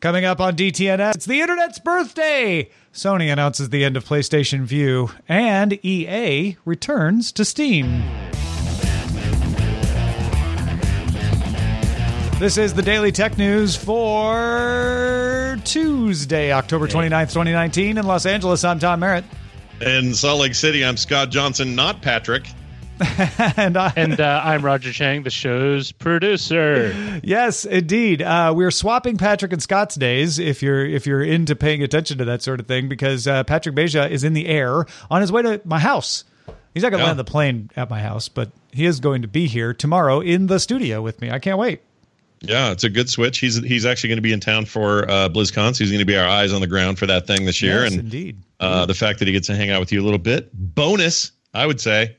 Coming up on DTNS, it's the internet's birthday. Sony announces the end of PlayStation Vue, and EA returns to Steam. This is the Daily Tech News for Tuesday, October 29th, 2019. In Los Angeles, I'm Tom Merritt. In Salt Lake City, I'm Scott Johnson, not Patrick. and I, and uh, I'm Roger Chang, the show's producer. yes, indeed. Uh, we're swapping Patrick and Scott's days. If you're if you're into paying attention to that sort of thing, because uh, Patrick Beja is in the air on his way to my house. He's not going to Yeah. land the plane at my house, but he is going to be here tomorrow in the studio with me. I can't wait. Yeah, it's a good switch. He's he's actually going to be in town for uh, BlizzCon, so he's going to be our eyes on the ground for that thing this year. Yes, and indeed. uh, the fact that he gets to hang out with you a little bit, bonus, I would say.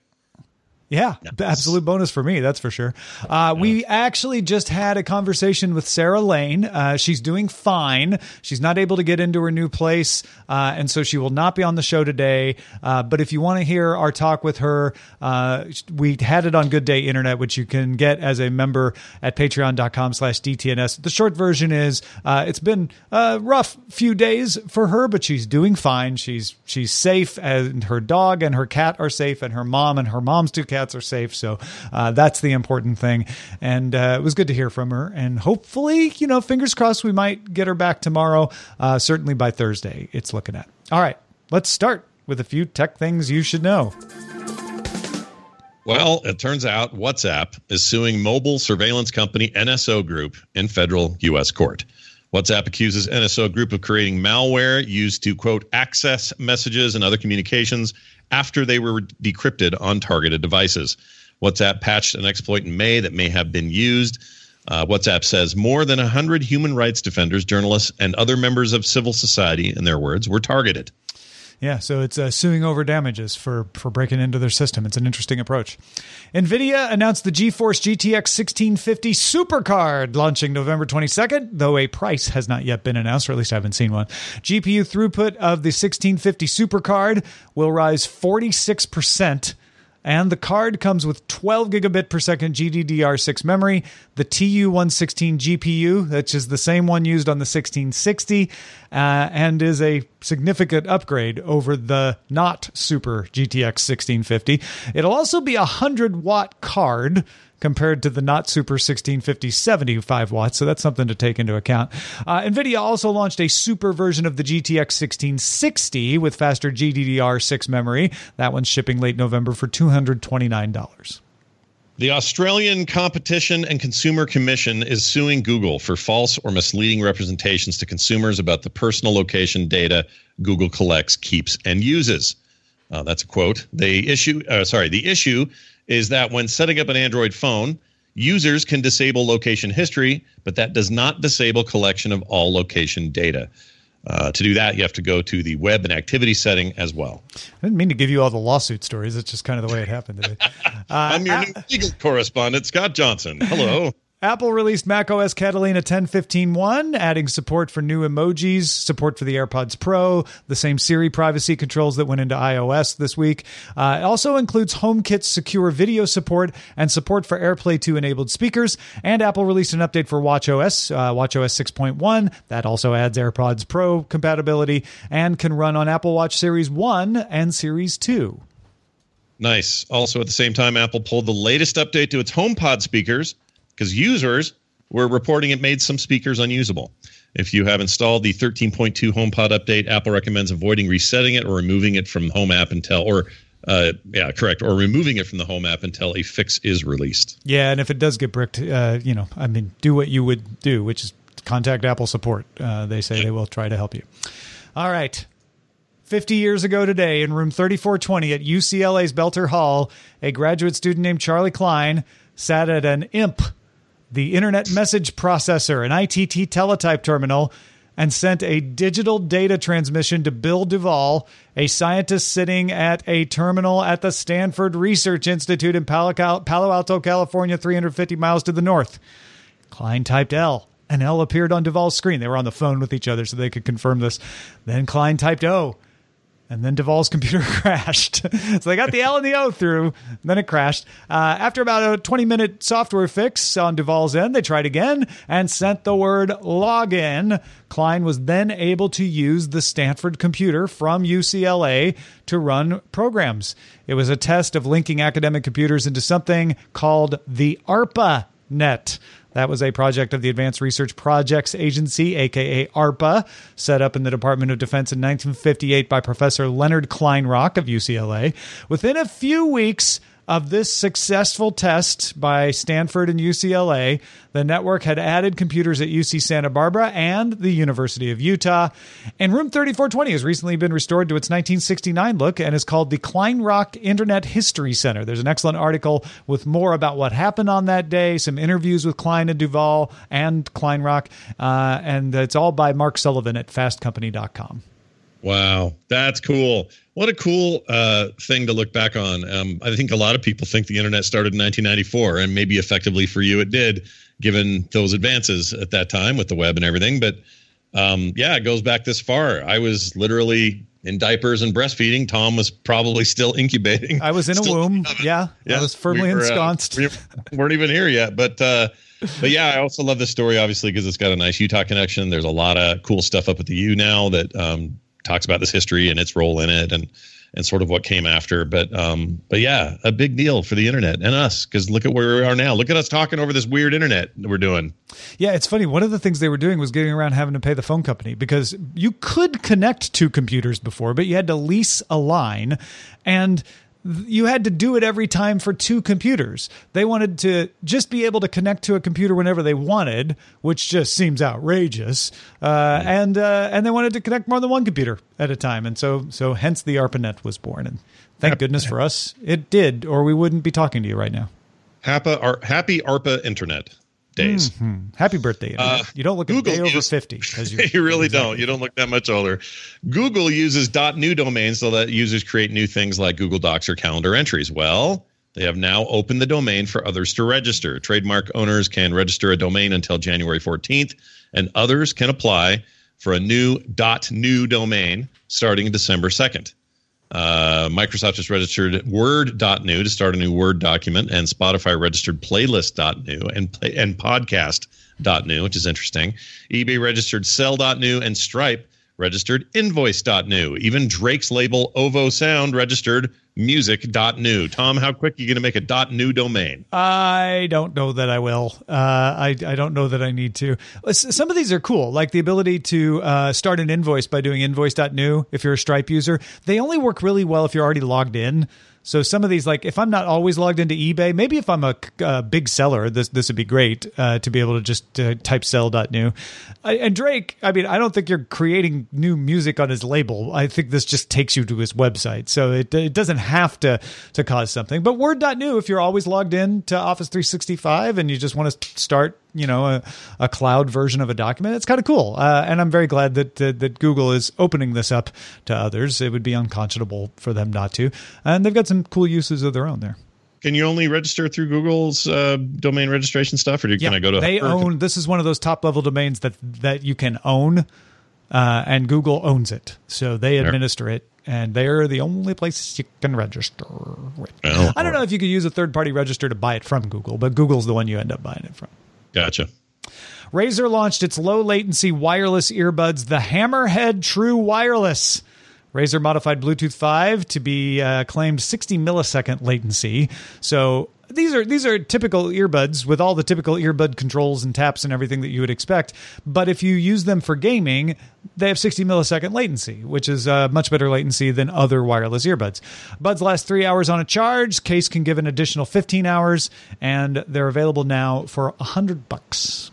Yeah, the absolute bonus for me, that's for sure. Uh, We actually just had a conversation with Sarah Lane. Uh, she's doing fine. She's not able to get into her new place, uh, and so she will not be on the show today. Uh, but if you want to hear our talk with her, uh, we had it on Good Day Internet, which you can get as a member at patreon.com slash DTNS. The short version is uh, it's been a rough few days for her, but she's doing fine. She's she's safe, and her dog and her cat are safe, and her mom and her mom's two cats are safe. So uh, that's the important thing. And uh, it was good to hear from her. And hopefully, you know, fingers crossed, we might get her back tomorrow. Uh, certainly by Thursday, it's looking at. All right, let's start with a few tech things you should know. Well, it turns out WhatsApp is suing mobile surveillance company NSO Group in federal U.S. court. WhatsApp accuses NSO Group of creating malware used to, quote, access messages and other communications after they were decrypted on targeted devices. WhatsApp patched an exploit in May that may have been used. Uh, WhatsApp says more than 100 human rights defenders, journalists, and other members of civil society, in their words, were targeted. Yeah, so it's uh, suing over damages for for breaking into their system. It's an interesting approach. Nvidia announced the GeForce GTX 1650 Supercard launching November 22nd, though a price has not yet been announced, or at least I haven't seen one. GPU throughput of the 1650 Supercard will rise 46 percent. And the card comes with 12 gigabit per second GDDR6 memory, the TU116 GPU, which is the same one used on the 1660, uh, and is a significant upgrade over the not super GTX 1650. It'll also be a 100 watt card compared to the not super 1650 75 watts. So that's something to take into account. Uh, NVIDIA also launched a super version of the GTX 1660 with faster GDDR6 memory. That one's shipping late November for $229. The Australian Competition and Consumer Commission is suing Google for false or misleading representations to consumers about the personal location data Google collects, keeps, and uses. Uh, that's a quote. They issue, uh, sorry, the issue is that when setting up an Android phone, users can disable location history, but that does not disable collection of all location data. Uh, to do that, you have to go to the web and activity setting as well. I didn't mean to give you all the lawsuit stories. It's just kind of the way it happened today. Uh, I'm your new legal correspondent, Scott Johnson. Hello. Apple released macOS Catalina 10.15.1, adding support for new emojis, support for the AirPods Pro, the same Siri privacy controls that went into iOS this week. Uh, it also includes HomeKit's secure video support and support for AirPlay 2 enabled speakers. And Apple released an update for WatchOS, uh, WatchOS 6.1. That also adds AirPods Pro compatibility and can run on Apple Watch Series 1 and Series 2. Nice. Also, at the same time, Apple pulled the latest update to its HomePod speakers because users were reporting it made some speakers unusable. If you have installed the 13.2 HomePod update, Apple recommends avoiding resetting it or removing it from Home app until, or uh, yeah, correct, or removing it from the Home app until a fix is released. Yeah, and if it does get bricked, uh, you know, I mean, do what you would do, which is contact Apple support. Uh, they say they will try to help you. All right. 50 years ago today, in room 3420 at UCLA's Boelter Hall, a graduate student named Charley Kline sat at an IMP, the Internet Message Processor, an ITT teletype terminal, and sent a digital data transmission to Bill Duvall, a scientist sitting at a terminal at the Stanford Research Institute in Palo Alto, California, 350 miles to the north. Kline typed L. and L appeared on Duvall's screen. They were on the phone with each other so they could confirm this. Then Kline typed O. And then Duvall's computer crashed. so they got the L and the O through, then it crashed. Uh, after about a 20 minute software fix on Duvall's end, they tried again and sent the word login. Kline was then able to use the Stanford computer from UCLA to run programs. It was a test of linking academic computers into something called the ARPA net. That was a project of the Advanced Research Projects Agency, aka ARPA, set up in the Department of Defense in 1958 by Professor Leonard Kleinrock of UCLA. Within a few weeks, of this successful test by Stanford and UCLA, the network had added computers at UC Santa Barbara and the University of Utah. And Room 3420 has recently been restored to its 1969 look and is called the Kleinrock Internet History Center. There's an excellent article with more about what happened on that day, some interviews with Kline and Duvall and Kleinrock, uh, and it's all by Mark Sullivan at fastcompany.com. Wow, that's cool. What a cool uh, thing to look back on. Um, I think a lot of people think the internet started in 1994, and maybe effectively for you it did, given those advances at that time with the web and everything. But um, yeah, it goes back this far. I was literally in diapers and breastfeeding. Tom was probably still incubating. I was in a womb. Yeah, yeah, I was firmly we were, uh, ensconced. Uh, we weren't even here yet, but. Uh, but yeah, I also love this story, obviously, because it's got a nice Utah connection. There's a lot of cool stuff up at the U now that um, talks about this history and its role in it and and sort of what came after. But um, but yeah, a big deal for the internet and us because look at where we are now. Look at us talking over this weird internet that we're doing. Yeah, it's funny. One of the things they were doing was getting around having to pay the phone company because you could connect two computers before, but you had to lease a line and you had to do it every time for two computers. They wanted to just be able to connect to a computer whenever they wanted, which just seems outrageous. Uh, and uh, and they wanted to connect more than one computer at a time, and so so hence the ARPANET was born. And thank goodness for us, it did, or we wouldn't be talking to you right now. Happy, happy ARPA Internet days. Mm-hmm. Happy birthday. Uh, you don't look Google a day over 50. You, you really exactly. don't. You don't look that much older. Google uses .new domains so that users create new things like Google Docs or calendar entries. Well, they have now opened the domain for others to register. Trademark owners can register a domain until January 14th, and others can apply for a new .new domain starting December 2nd. Uh, Microsoft just registered Word.new to start a new Word document, and Spotify registered Playlist.new and and Podcast.new, which is interesting. eBay registered Sell.new, and Stripe registered Invoice.new. Even Drake's label OVO Sound registered music.new. Tom, how quick are you going to make a dot .new domain? I don't know that I will. Uh, I, I don't know that I need to. Some of these are cool, like the ability to uh, start an invoice by doing invoice.new if you're a Stripe user. They only work really well if you're already logged in. So some of these, like if I'm not always logged into eBay, maybe if I'm a, big seller, this this would be great uh, to be able to just uh, type sell.new. and Drake, I mean, I don't think you're creating new music on his label. I think this just takes you to his website, so it it doesn't have to to cause something. But word.new, if you're always logged in to Office 365 and you just want to start you know a, a cloud version of a document it's kind of cool uh, and i'm very glad that uh, that google is opening this up to others it would be unconscionable for them not to and they've got some cool uses of their own there can you only register through Google's uh, domain registration stuff, or do, yeah, can I go to? They own. This is one of those top level domains that that you can own, uh, and Google owns it, so they administer it, and they're the only place you can register. With. Oh, I don't know if you could use a third party register to buy it from Google, but Google's the one you end up buying it from. Gotcha. Razer launched its low latency wireless earbuds, the Hammerhead True Wireless. Razer modified Bluetooth 5 to be uh, claimed 60 millisecond latency. So these are these are typical earbuds with all the typical earbud controls and taps and everything that you would expect. But if you use them for gaming, they have 60 millisecond latency, which is uh, much better latency than other wireless earbuds. Buds last three hours on a charge. Case can give an additional 15 hours, and they're available now for a hundred bucks.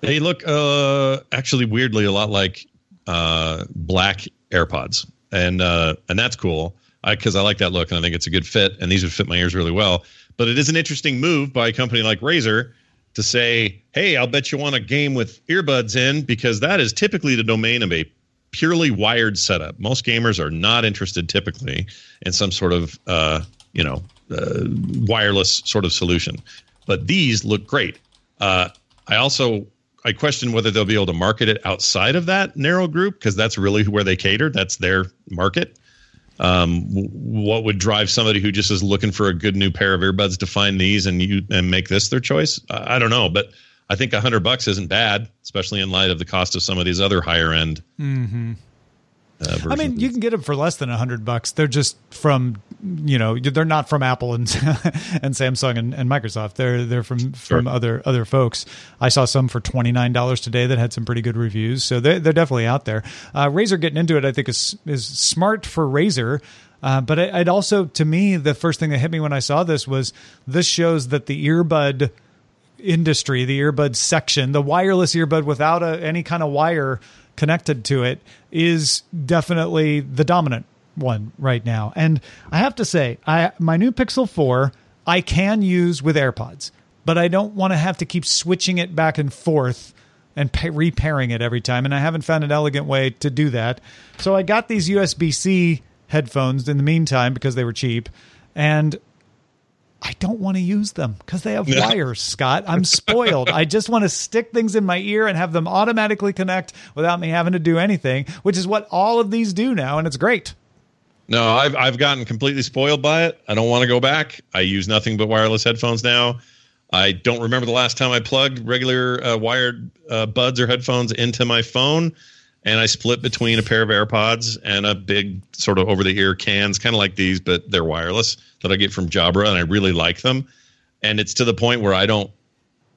They look uh, actually weirdly a lot like uh, black AirPods, and uh, and that's cool because I, I like that look and I think it's a good fit, and these would fit my ears really well. But it is an interesting move by a company like Razer to say, "Hey, I'll bet you want a game with earbuds in," because that is typically the domain of a purely wired setup. Most gamers are not interested typically in some sort of uh, you know uh, wireless sort of solution, but these look great. Uh, I also I question whether they'll be able to market it outside of that narrow group because that's really where they cater. That's their market. Um, what would drive somebody who just is looking for a good new pair of earbuds to find these and you and make this their choice? I, I don't know, but I think a hundred bucks isn't bad, especially in light of the cost of some of these other higher end. Mm-hmm. Uh, I mean, you can get them for less than a hundred bucks. They're just from, you know, they're not from Apple and and Samsung and, and, Microsoft. They're they're from from sure. other other folks. I saw some for twenty nine dollars today that had some pretty good reviews. So they're they're definitely out there. Uh, Razer getting into it, I think, is is smart for Razer. Uh, but it, it also, to me, the first thing that hit me when I saw this was this shows that the earbud industry, the earbud section, the wireless earbud without a, any kind of wire connected to it is definitely the dominant one right now. And I have to say, I my new Pixel 4 I can use with AirPods, but I don't want to have to keep switching it back and forth and pay, repairing it every time. And I haven't found an elegant way to do that. So I got these USB C headphones in the meantime because they were cheap. And I don't want to use them because they have wires, Scott. I'm spoiled. I just want to stick things in my ear and have them automatically connect without me having to do anything, which is what all of these do now, and it's great. No, I've I've gotten completely spoiled by it. I don't want to go back. I use nothing but wireless headphones now. I don't remember the last time I plugged regular uh, wired uh, buds or headphones into my phone and I split between a pair of AirPods and a big sort of over the ear cans, kind of like these, but they're wireless that I get from Jabra, and I really like them. And it's to the point where I don't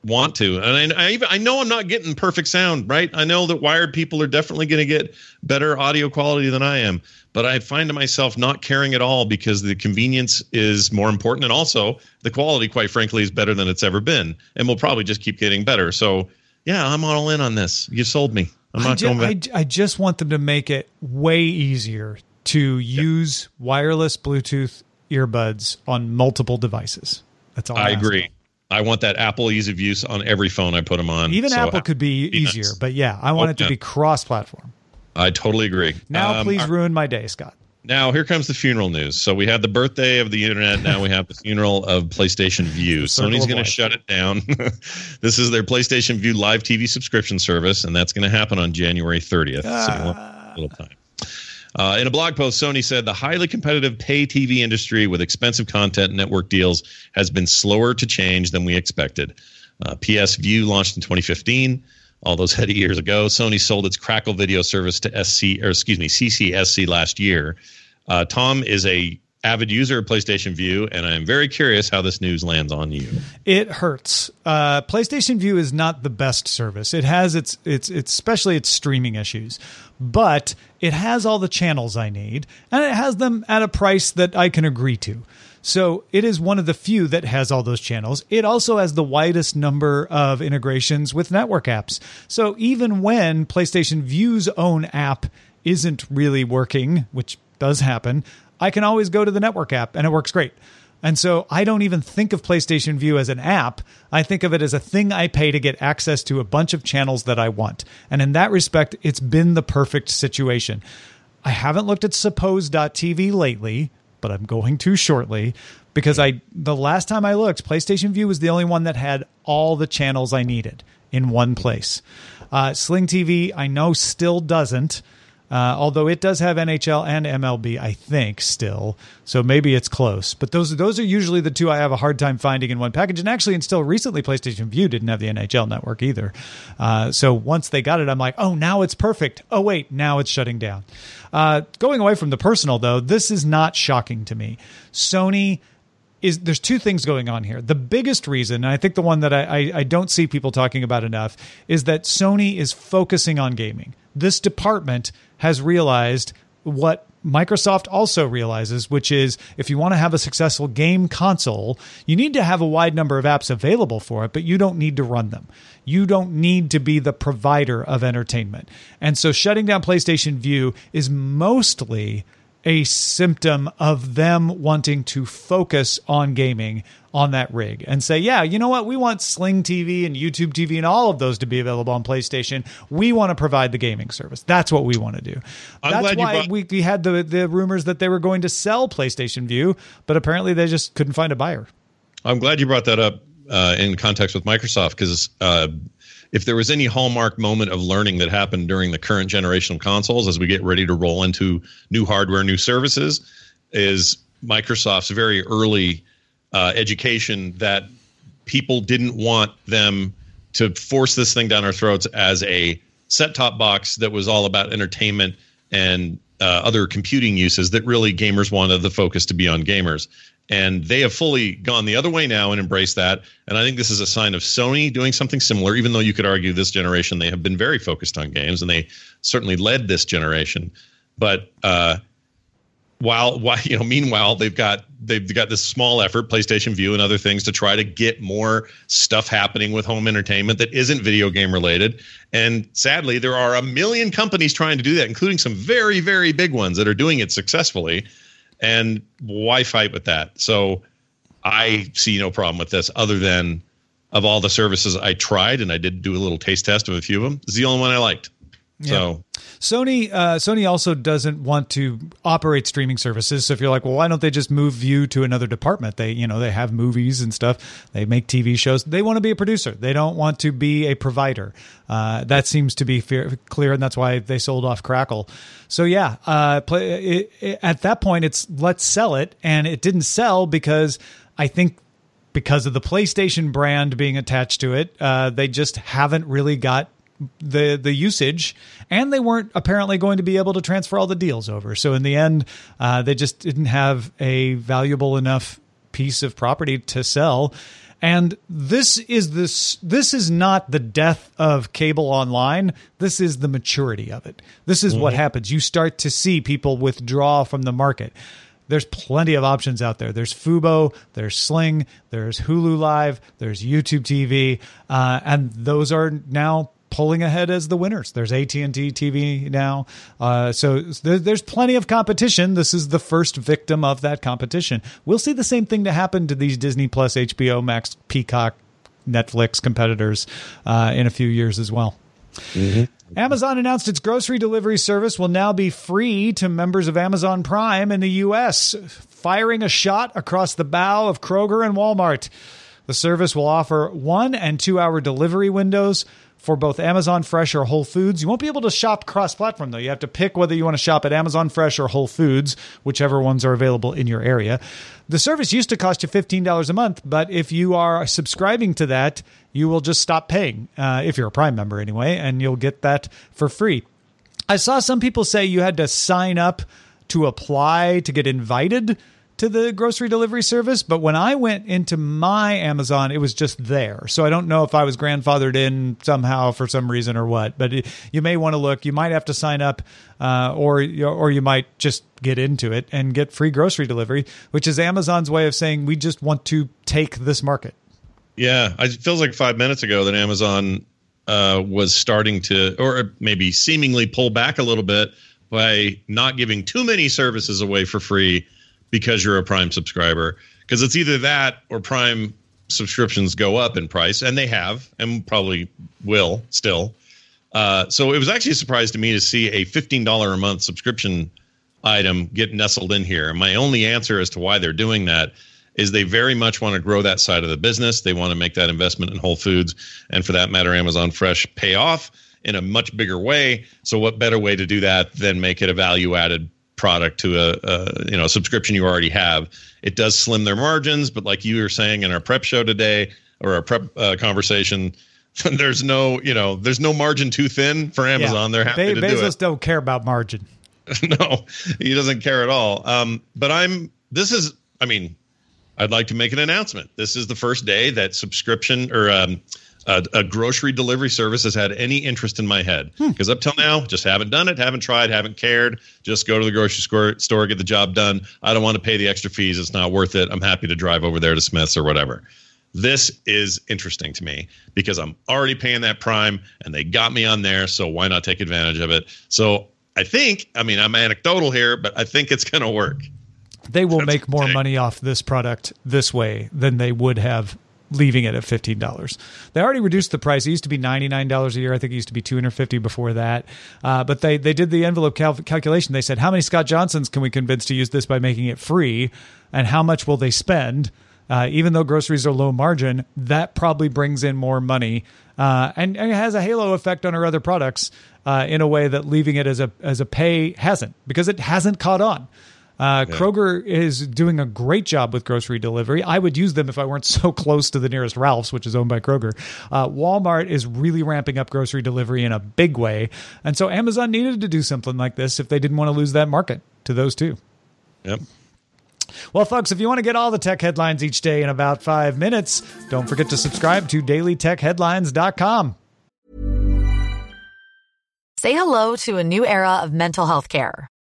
want to, and I, I even I know I'm not getting perfect sound, right? I know that wired people are definitely going to get better audio quality than I am, but I find myself not caring at all because the convenience is more important, and also the quality, quite frankly, is better than it's ever been, and will probably just keep getting better. So yeah, I'm all in on this. You sold me. I'm not I, ju- I, I, just want them to make it way easier to use wireless Bluetooth earbuds on multiple devices. That's all. I, I agree. I want that Apple ease of use on every phone I put them on. Even so Apple could be, be easier, nice. but yeah, I want oh, it to yeah. be cross-platform. I totally agree. Now, um, please ruin my day, Scott. Now, here comes the funeral news. So we had the birthday of the internet. Now we have the funeral of PlayStation Vue. Sony's going to shut it down. this is their PlayStation Vue live TV subscription service, and that's going to happen on January 30th. Ah. So little time. Uh, in a blog post, Sony said the highly competitive pay TV industry with expensive content and network deals has been slower to change than we expected. Uh, PS Vue launched in 2015. All those heady years ago, Sony sold its Crackle video service to SC, or excuse me, CCSC last year. Uh, Tom is a avid user of PlayStation Vue, and I am very curious how this news lands on you. It hurts. Uh, PlayStation Vue is not the best service. It has its its its especially its streaming issues, but it has all the channels I need, and it has them at a price that I can agree to. So it is one of the few that has all those channels. It also has the widest number of integrations with network apps. So even when PlayStation Vue's own app isn't really working, which does happen, I can always go to the network app and it works great. And so I don't even think of PlayStation Vue as an app. I think of it as a thing I pay to get access to a bunch of channels that I want. And in that respect, it's been the perfect situation. I haven't looked at suppose.tv lately, but I'm going to shortly because I the last time I looked, PlayStation Vue was the only one that had all the channels I needed in one place. Uh, Sling TV, I know, still doesn't. Uh, although it does have NHL and MLB, I think still, so maybe it's close. But those those are usually the two I have a hard time finding in one package. And actually, until recently, PlayStation Vue didn't have the NHL network either. Uh, so once they got it, I'm like, oh, now it's perfect. Oh wait, now it's shutting down. Uh, going away from the personal though, this is not shocking to me. Sony is there's two things going on here. The biggest reason, and I think the one that I, I, I don't see people talking about enough, is that Sony is focusing on gaming. This department has realized what Microsoft also realizes, which is if you want to have a successful game console, you need to have a wide number of apps available for it, but you don't need to run them. You don't need to be the provider of entertainment. And so shutting down PlayStation Vue is mostly a symptom of them wanting to focus on gaming on that rig and say, yeah, you know what? We want Sling TV and YouTube TV and all of those to be available on PlayStation. We want to provide the gaming service. That's what we want to do. I'm That's glad you why brought- we, we had the, the rumors that they were going to sell PlayStation Vue, but apparently they just couldn't find a buyer. I'm glad you brought that up uh, in context with Microsoft because uh, if there was any hallmark moment of learning that happened during the current generation of consoles as we get ready to roll into new hardware, new services, is Microsoft's very early uh, education that people didn't want them to force this thing down our throats as a set top box that was all about entertainment and uh, other computing uses that really gamers wanted the focus to be on gamers. And they have fully gone the other way now and embraced that. And I think this is a sign of Sony doing something similar, even though you could argue this generation they have been very focused on games and they certainly led this generation. But uh, while while you know meanwhile they've got they've got this small effort PlayStation Vue and other things to try to get more stuff happening with home entertainment that isn't video game related and sadly there are a million companies trying to do that including some very very big ones that are doing it successfully and why fight with that? So I see no problem with this other than of all the services I tried and I did do a little taste test of a few of them is the only one I liked so Sony uh, Sony also doesn't want to operate streaming services. So if you're like, well, why don't they just move Vue to another department? They you know they have movies and stuff. They make TV shows. They want to be a producer. They don't want to be a provider. Uh, that seems to be fair, clear, and that's why they sold off Crackle. So yeah, uh, play, it, it, at that point, it's let's sell it, and it didn't sell because I think because of the PlayStation brand being attached to it, uh, they just haven't really got the the usage, and they weren't apparently going to be able to transfer all the deals over. So in the end, uh, they just didn't have a valuable enough piece of property to sell. And this is this this is not the death of cable online. This is the maturity of it. This is what happens. You start to see people withdraw from the market there's plenty of options out there. There's Fubo, there's Sling, there's Hulu Live, there's YouTube TV, uh, and those are now pulling ahead as the winners. There's AT and T TV now, uh, so there, there's plenty of competition. This is the first victim of that competition. We'll see the same thing to happen to these Disney Plus, HBO Max, Peacock, Netflix competitors uh, in a few years as well. Amazon announced its grocery delivery service will now be free to members of Amazon Prime in the U.S., firing a shot across the bow of Kroger and Walmart. The service will offer one and two hour delivery windows for both Amazon Fresh or Whole Foods. You won't be able to shop cross platform, though. You have to pick whether you want to shop at Amazon Fresh or Whole Foods, whichever ones are available in your area. The service used to cost you $15 a month, but if you are subscribing to that, you will just stop paying, uh, if you're a Prime member anyway, and you'll get that for free. I saw some people say you had to sign up to apply to get invited to the grocery delivery service, but when I went into my Amazon, it was just there. So I don't know if I was grandfathered in somehow for some reason or what. But you may want to look. You might have to sign up, uh, or or you might just get into it and get free grocery delivery, which is Amazon's way of saying we just want to take this market. Yeah, it feels like five minutes ago that Amazon uh, was starting to, or maybe seemingly pull back a little bit by not giving too many services away for free because you're a Prime subscriber. Because it's either that or Prime subscriptions go up in price, and they have, and probably will still. Uh, so it was actually a surprise to me to see a $15 a month subscription item get nestled in here. And my only answer as to why they're doing that is they very much want to grow that side of the business. They want to make that investment in Whole Foods and, for that matter, Amazon Fresh pay off in a much bigger way. So, what better way to do that than make it a value added product to a, a you know a subscription you already have? It does slim their margins, but like you were saying in our prep show today or our prep uh, conversation. there's no, you know, there's no margin too thin for Amazon. They're happy Be- to Bezos do it. don't care about margin. no, he doesn't care at all. Um, but I'm. This is. I mean, I'd like to make an announcement. This is the first day that subscription or um, a, a, grocery delivery service has had any interest in my head because hmm. up till now, just haven't done it, haven't tried, haven't cared. Just go to the grocery store, store, get the job done. I don't want to pay the extra fees; it's not worth it. I'm happy to drive over there to Smith's or whatever. This is interesting to me because I'm already paying that prime, and they got me on there. So why not take advantage of it? So I think, I mean, I'm anecdotal here, but I think it's going to work. They will That's make more money off this product this way than they would have leaving it at $15. They already reduced the price. It used to be $99 a year. I think it used to be 250 before that. Uh, but they, they did the envelope cal- calculation. They said, how many Scott Johnsons can we convince to use this by making it free? And how much will they spend? Uh, even though groceries are low margin, that probably brings in more money uh, and, and, it has a halo effect on our other products uh, in a way that leaving it as a as a pay hasn't because it hasn't caught on. Uh, yeah. Kroger is doing a great job with grocery delivery. I would use them if I weren't so close to the nearest Ralph's, which is owned by Kroger. Uh, Walmart is really ramping up grocery delivery in a big way. And so Amazon needed to do something like this if they didn't want to lose that market to those two. Yep. Well, folks, if you want to get all the tech headlines each day in about five minutes, don't forget to subscribe to dailytechheadlines.com. Say hello to a new era of mental health care.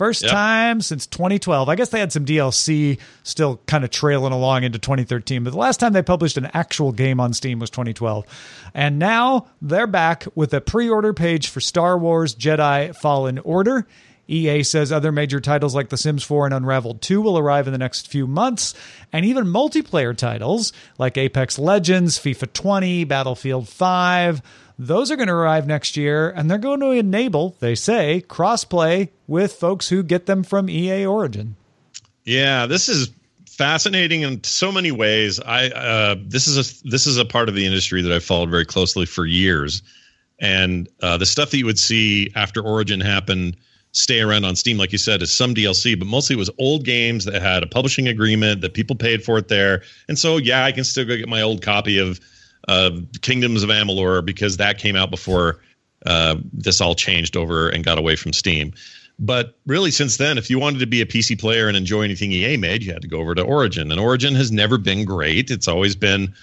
First yep. time since 2012. I guess they had some DLC still kind of trailing along into 2013, but the last time they published an actual game on Steam was 2012. And now they're back with a pre order page for Star Wars Jedi Fallen Order. EA says other major titles like The Sims 4 and Unraveled 2 will arrive in the next few months, and even multiplayer titles like Apex Legends, FIFA 20, Battlefield 5 those are going to arrive next year, and they're going to enable, they say, crossplay with folks who get them from EA Origin. Yeah, this is fascinating in so many ways. I uh, this is a this is a part of the industry that I've followed very closely for years, and uh, the stuff that you would see after Origin happened stay around on Steam, like you said, is some DLC, but mostly it was old games that had a publishing agreement that people paid for it there, and so yeah, I can still go get my old copy of uh, Kingdoms of Amalur because that came out before uh, this all changed over and got away from Steam. But really, since then, if you wanted to be a PC player and enjoy anything EA made, you had to go over to Origin. And Origin has never been great. It's always been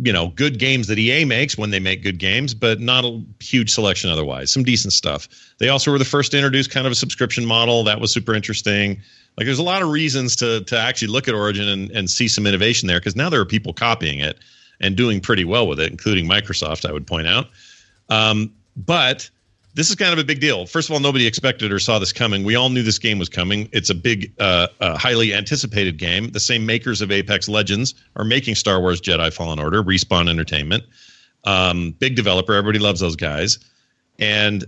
you know, good games that EA makes when they make good games, but not a huge selection otherwise. Some decent stuff. They also were the first to introduce kind of a subscription model that was super interesting. Like there's a lot of reasons to to actually look at Origin and, and see some innovation there because now there are people copying it and doing pretty well with it, including Microsoft, I would point out. Um, but this is kind of a big deal. First of all, nobody expected or saw this coming. We all knew this game was coming. It's a big, uh, uh, highly anticipated game. The same makers of Apex Legends are making Star Wars Jedi Fallen Order, Respawn Entertainment. Um, big developer. Everybody loves those guys. And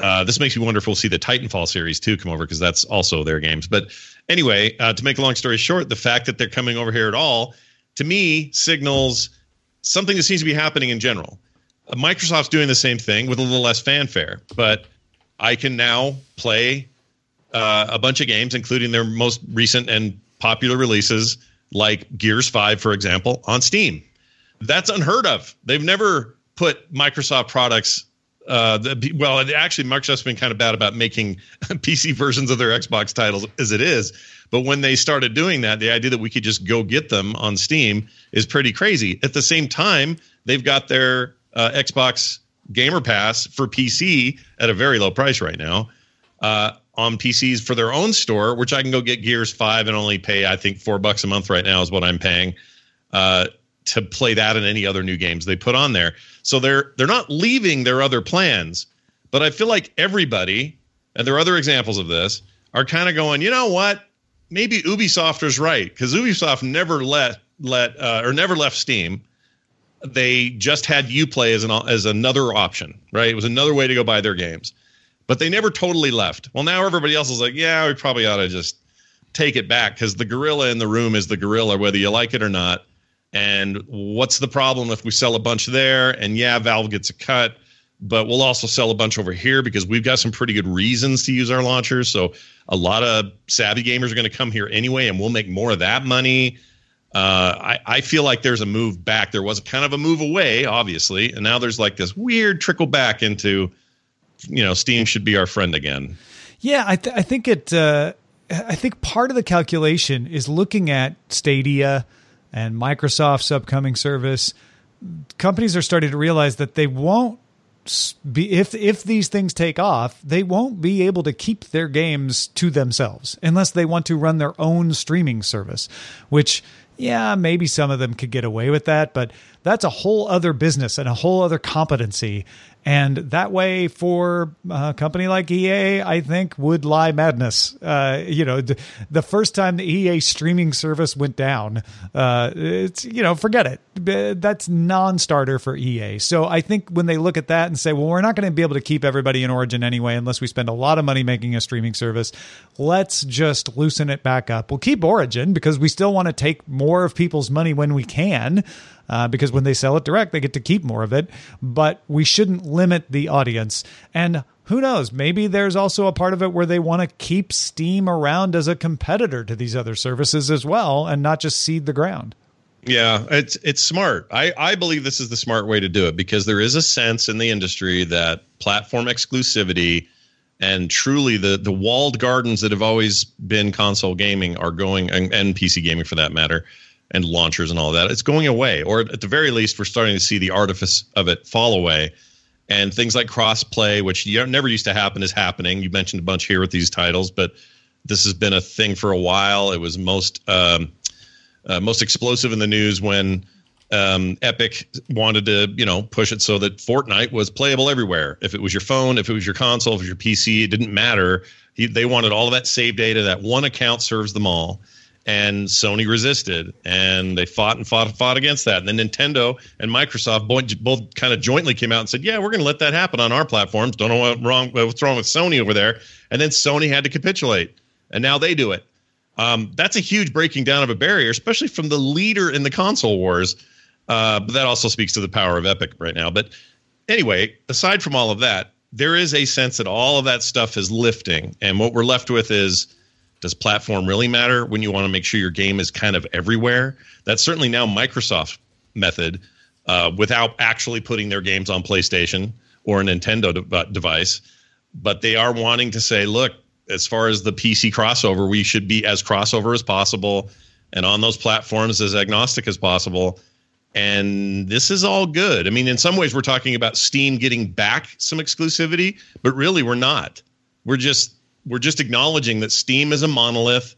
uh, this makes me wonder if we'll see the Titanfall series too come over because that's also their games. But anyway, uh, to make a long story short, the fact that they're coming over here at all, to me, signals something that seems to be happening in general Microsoft's doing the same thing with a little less fanfare, but I can now play uh, a bunch of games, including their most recent and popular releases, like Gears 5, for example, on Steam. That's unheard of. They've never put Microsoft products. Uh, the, well, actually, Microsoft's been kind of bad about making PC versions of their Xbox titles as it is. But when they started doing that, the idea that we could just go get them on Steam is pretty crazy. At the same time, they've got their uh, Xbox Gamer Pass for PC at a very low price right now uh, on PCs for their own store, which I can go get Gears Five and only pay I think four bucks a month right now is what I'm paying uh, to play that and any other new games they put on there. So they're they're not leaving their other plans, but I feel like everybody and there are other examples of this are kind of going, you know what? Maybe Ubisoft is right because Ubisoft never let let uh, or never left Steam they just had Uplay as an as another option, right? It was another way to go buy their games, but they never totally left. Well, now everybody else is like, yeah, we probably ought to just take it back because the gorilla in the room is the gorilla, whether you like it or not. And what's the problem if we sell a bunch there? And yeah, Valve gets a cut, but we'll also sell a bunch over here because we've got some pretty good reasons to use our launchers. So a lot of savvy gamers are going to come here anyway, and we'll make more of that money. Uh, I, I feel like there's a move back. There was kind of a move away, obviously, and now there's like this weird trickle back into, you know, Steam should be our friend again. Yeah, I, th- I think it. Uh, I think part of the calculation is looking at Stadia and Microsoft's upcoming service. Companies are starting to realize that they won't be if if these things take off, they won't be able to keep their games to themselves unless they want to run their own streaming service, which yeah, maybe some of them could get away with that, but that's a whole other business and a whole other competency. And that way, for a company like EA, I think would lie madness. Uh, you know, the, first time the EA streaming service went down, uh, it's you know, forget it. That's non-starter for EA. So I think when they look at that and say, well, we're not going to be able to keep everybody in Origin anyway, unless we spend a lot of money making a streaming service. Let's just loosen it back up. We'll keep Origin because we still want to take more of people's money when we can uh, because when they sell it direct, they get to keep more of it. But we shouldn't limit the audience. And who knows? Maybe there's also a part of it where they want to keep Steam around as a competitor to these other services as well, and not just seed the ground. Yeah, it's it's smart. I, I believe this is the smart way to do it because there is a sense in the industry that platform exclusivity and truly the the walled gardens that have always been console gaming are going and, and PC gaming for that matter and launchers and all that. It's going away, or at the very least, we're starting to see the artifice of it fall away. And things like crossplay, which never used to happen, is happening. You mentioned a bunch here with these titles, but this has been a thing for a while. It was most um, uh, most explosive in the news when um, Epic wanted to, you know, push it so that Fortnite was playable everywhere. If it was your phone, if it was your console, if it was your PC, it didn't matter. He, they wanted all of that save data. That one account serves them all and Sony resisted, and they fought and fought and fought against that. And then Nintendo and Microsoft both, both kind of jointly came out and said, "Yeah, we're going to let that happen on our platforms." Don't know what wrong what's wrong with Sony over there. And then Sony had to capitulate, and now they do it. Um, that's a huge breaking down of a barrier, especially from the leader in the console wars. Uh, but that also speaks to the power of Epic right now. But anyway, aside from all of that, there is a sense that all of that stuff is lifting, and what we're left with is does platform really matter when you want to make sure your game is kind of everywhere? That's certainly now Microsoft method uh, without actually putting their games on PlayStation or a Nintendo de- uh, device. But they are wanting to say, look, as far as the PC crossover, we should be as crossover as possible and on those platforms as agnostic as possible. And this is all good. I mean, in some ways, we're talking about Steam getting back some exclusivity, but really, we're not. We're just we're just acknowledging that Steam is a monolith.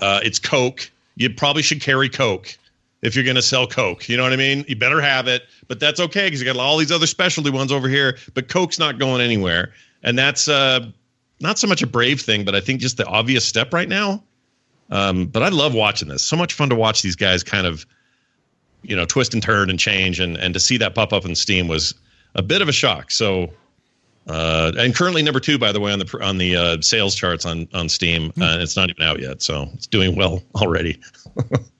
Uh, it's Coke. You probably should carry Coke if you're going to sell Coke. You know what I mean? You better have it, but that's okay because you got all these other specialty ones over here. But Coke's not going anywhere, and that's uh, not so much a brave thing, but I think just the obvious step right now. Um, but I love watching this. So much fun to watch these guys kind of, you know, twist and turn and change, and and to see that pop up in Steam was a bit of a shock. So. Uh, and currently number two, by the way, on the on the uh, sales charts on on Steam, uh, it's not even out yet, so it's doing well already.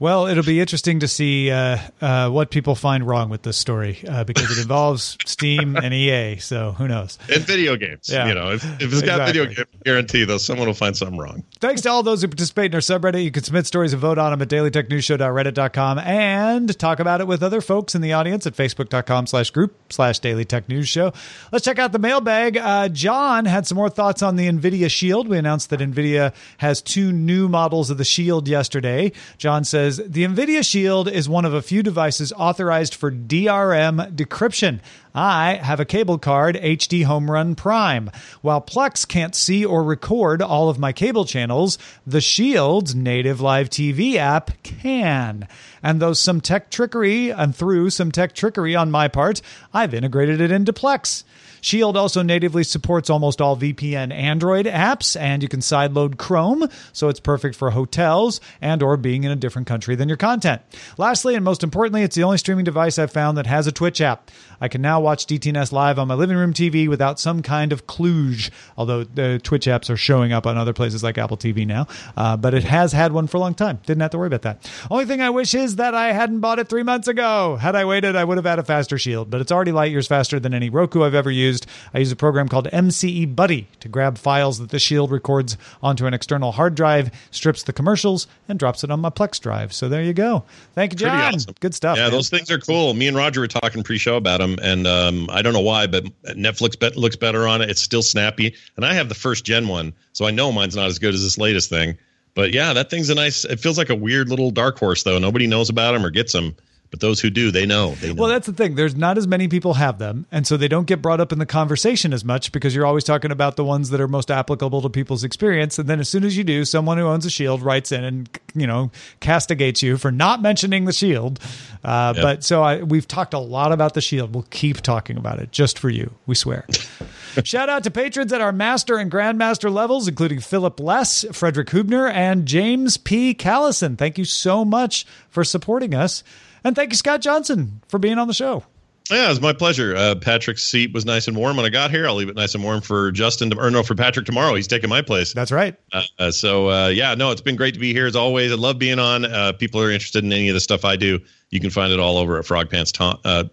Well, it'll be interesting to see uh, uh, what people find wrong with this story uh, because it involves Steam and EA. So who knows? And video games. Yeah. You know, if, if it's got exactly. video game guarantee, though, someone will find something wrong. Thanks to all those who participate in our subreddit. You can submit stories and vote on them at dailytechnewsshow.reddit.com and talk about it with other folks in the audience at facebook.com slash group slash Daily Tech News Show. Let's check out the mailbag. Uh, John had some more thoughts on the NVIDIA Shield. We announced that NVIDIA has two new models of the Shield yesterday. John says, says the NVIDIA Shield is one of a few devices authorized for DRM decryption. I have a cable card, HDHomeRun Prime. While Plex can't see or record all of my cable channels, the Shield's native live TV app can. And though some tech trickery, and through some tech trickery on my part, I've integrated it into Plex. Shield also natively supports almost all VPN Android apps, and you can sideload Chrome, so it's perfect for hotels and or being in a different country than your content. Lastly, and most importantly, it's the only streaming device I've found that has a Twitch app. I can now watch DTNS live on my living room TV without some kind of kludge, although the Twitch apps are showing up on other places like Apple TV now. Uh, but it has had one for a long time. Didn't have to worry about that. Only thing I wish is that I hadn't bought it three months ago. Had I waited, I would have had a faster Shield, but it's already light years faster than any Roku I've ever used. I use a program called MCE Buddy to grab files that the Shield records onto an external hard drive, strips the commercials, and drops it on my Plex drive. So there you go. Thank you, John. Awesome. Good stuff. Yeah, man. those things are cool. Me and Roger were talking pre-show about them, and um, I don't know why, but Netflix bet- looks better on it. It's still snappy, and I have the first gen one, so I know mine's not as good as this latest thing. But yeah, that thing's a nice. It feels like a weird little dark horse, though. Nobody knows about them or gets them. But those who do, they know. They know. Well, that's the thing. There's not as many people have them, and so they don't get brought up in the conversation as much because you're always talking about the ones that are most applicable to people's experience. And then as soon as you do, someone who owns a shield writes in and you know castigates you for not mentioning the shield. Uh, yep. But so I, we've talked a lot about the shield. We'll keep talking about it just for you. We swear. Shout out to patrons at our master and grandmaster levels, including Philip Less, Frederick Hubner, and James P. Callison. Thank you so much for supporting us. And thank you, Scott Johnson, for being on the show. Yeah, it was my pleasure. Uh, Patrick's seat was nice and warm when I got here. I'll leave it nice and warm for Justin, to, or no, for Patrick tomorrow. He's taking my place. That's right. Uh, uh, so, uh, yeah, no, it's been great to be here as always. I love being on. Uh, people are interested in any of the stuff I do. You can find it all over at Frogpants Tom, uh,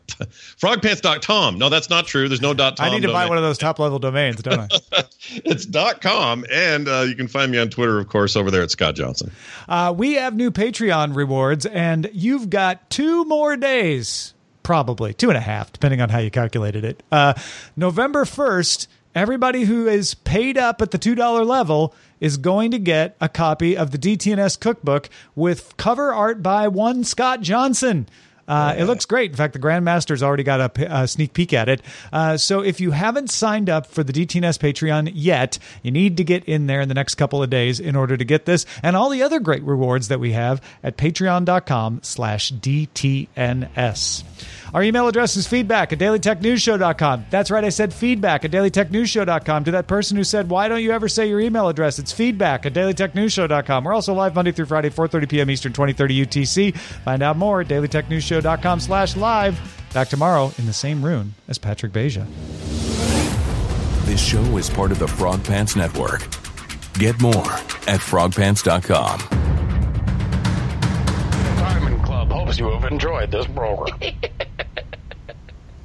frogpants.com. No, that's not true. There's no dot .com. I need to domain. buy one of those top level domains, don't I? it's dot com. And uh, you can find me on Twitter, of course, over there at Scott Johnson. Uh, we have new Patreon rewards, and you've got two more days probably two and a half, depending on how you calculated it. Uh, November 1st, everybody who is paid up at the $2 level is going to get a copy of the DTNS cookbook with cover art by one Scott Johnson. Uh, It looks great. In fact, the Grandmaster's already got a, a sneak peek at it. Uh, so if you haven't signed up for the DTNS Patreon yet, you need to get in there in the next couple of days in order to get this and all the other great rewards that we have at patreon.com slash DTNS. Our email address is feedback at dailytechnewsshow.com. That's right, I said feedback at dailytechnewsshow.com. To that person who said, why don't you ever say your email address? It's feedback at dailytechnewsshow.com. We're also live Monday through Friday, 4.30 p.m. Eastern, 2030 UTC. Find out more at dailytechnewsshow.com slash live. Back tomorrow in the same room as Patrick Beja. This show is part of the Frogpants Network. Get more at frogpants.com. Diamond Club hopes you have enjoyed this program.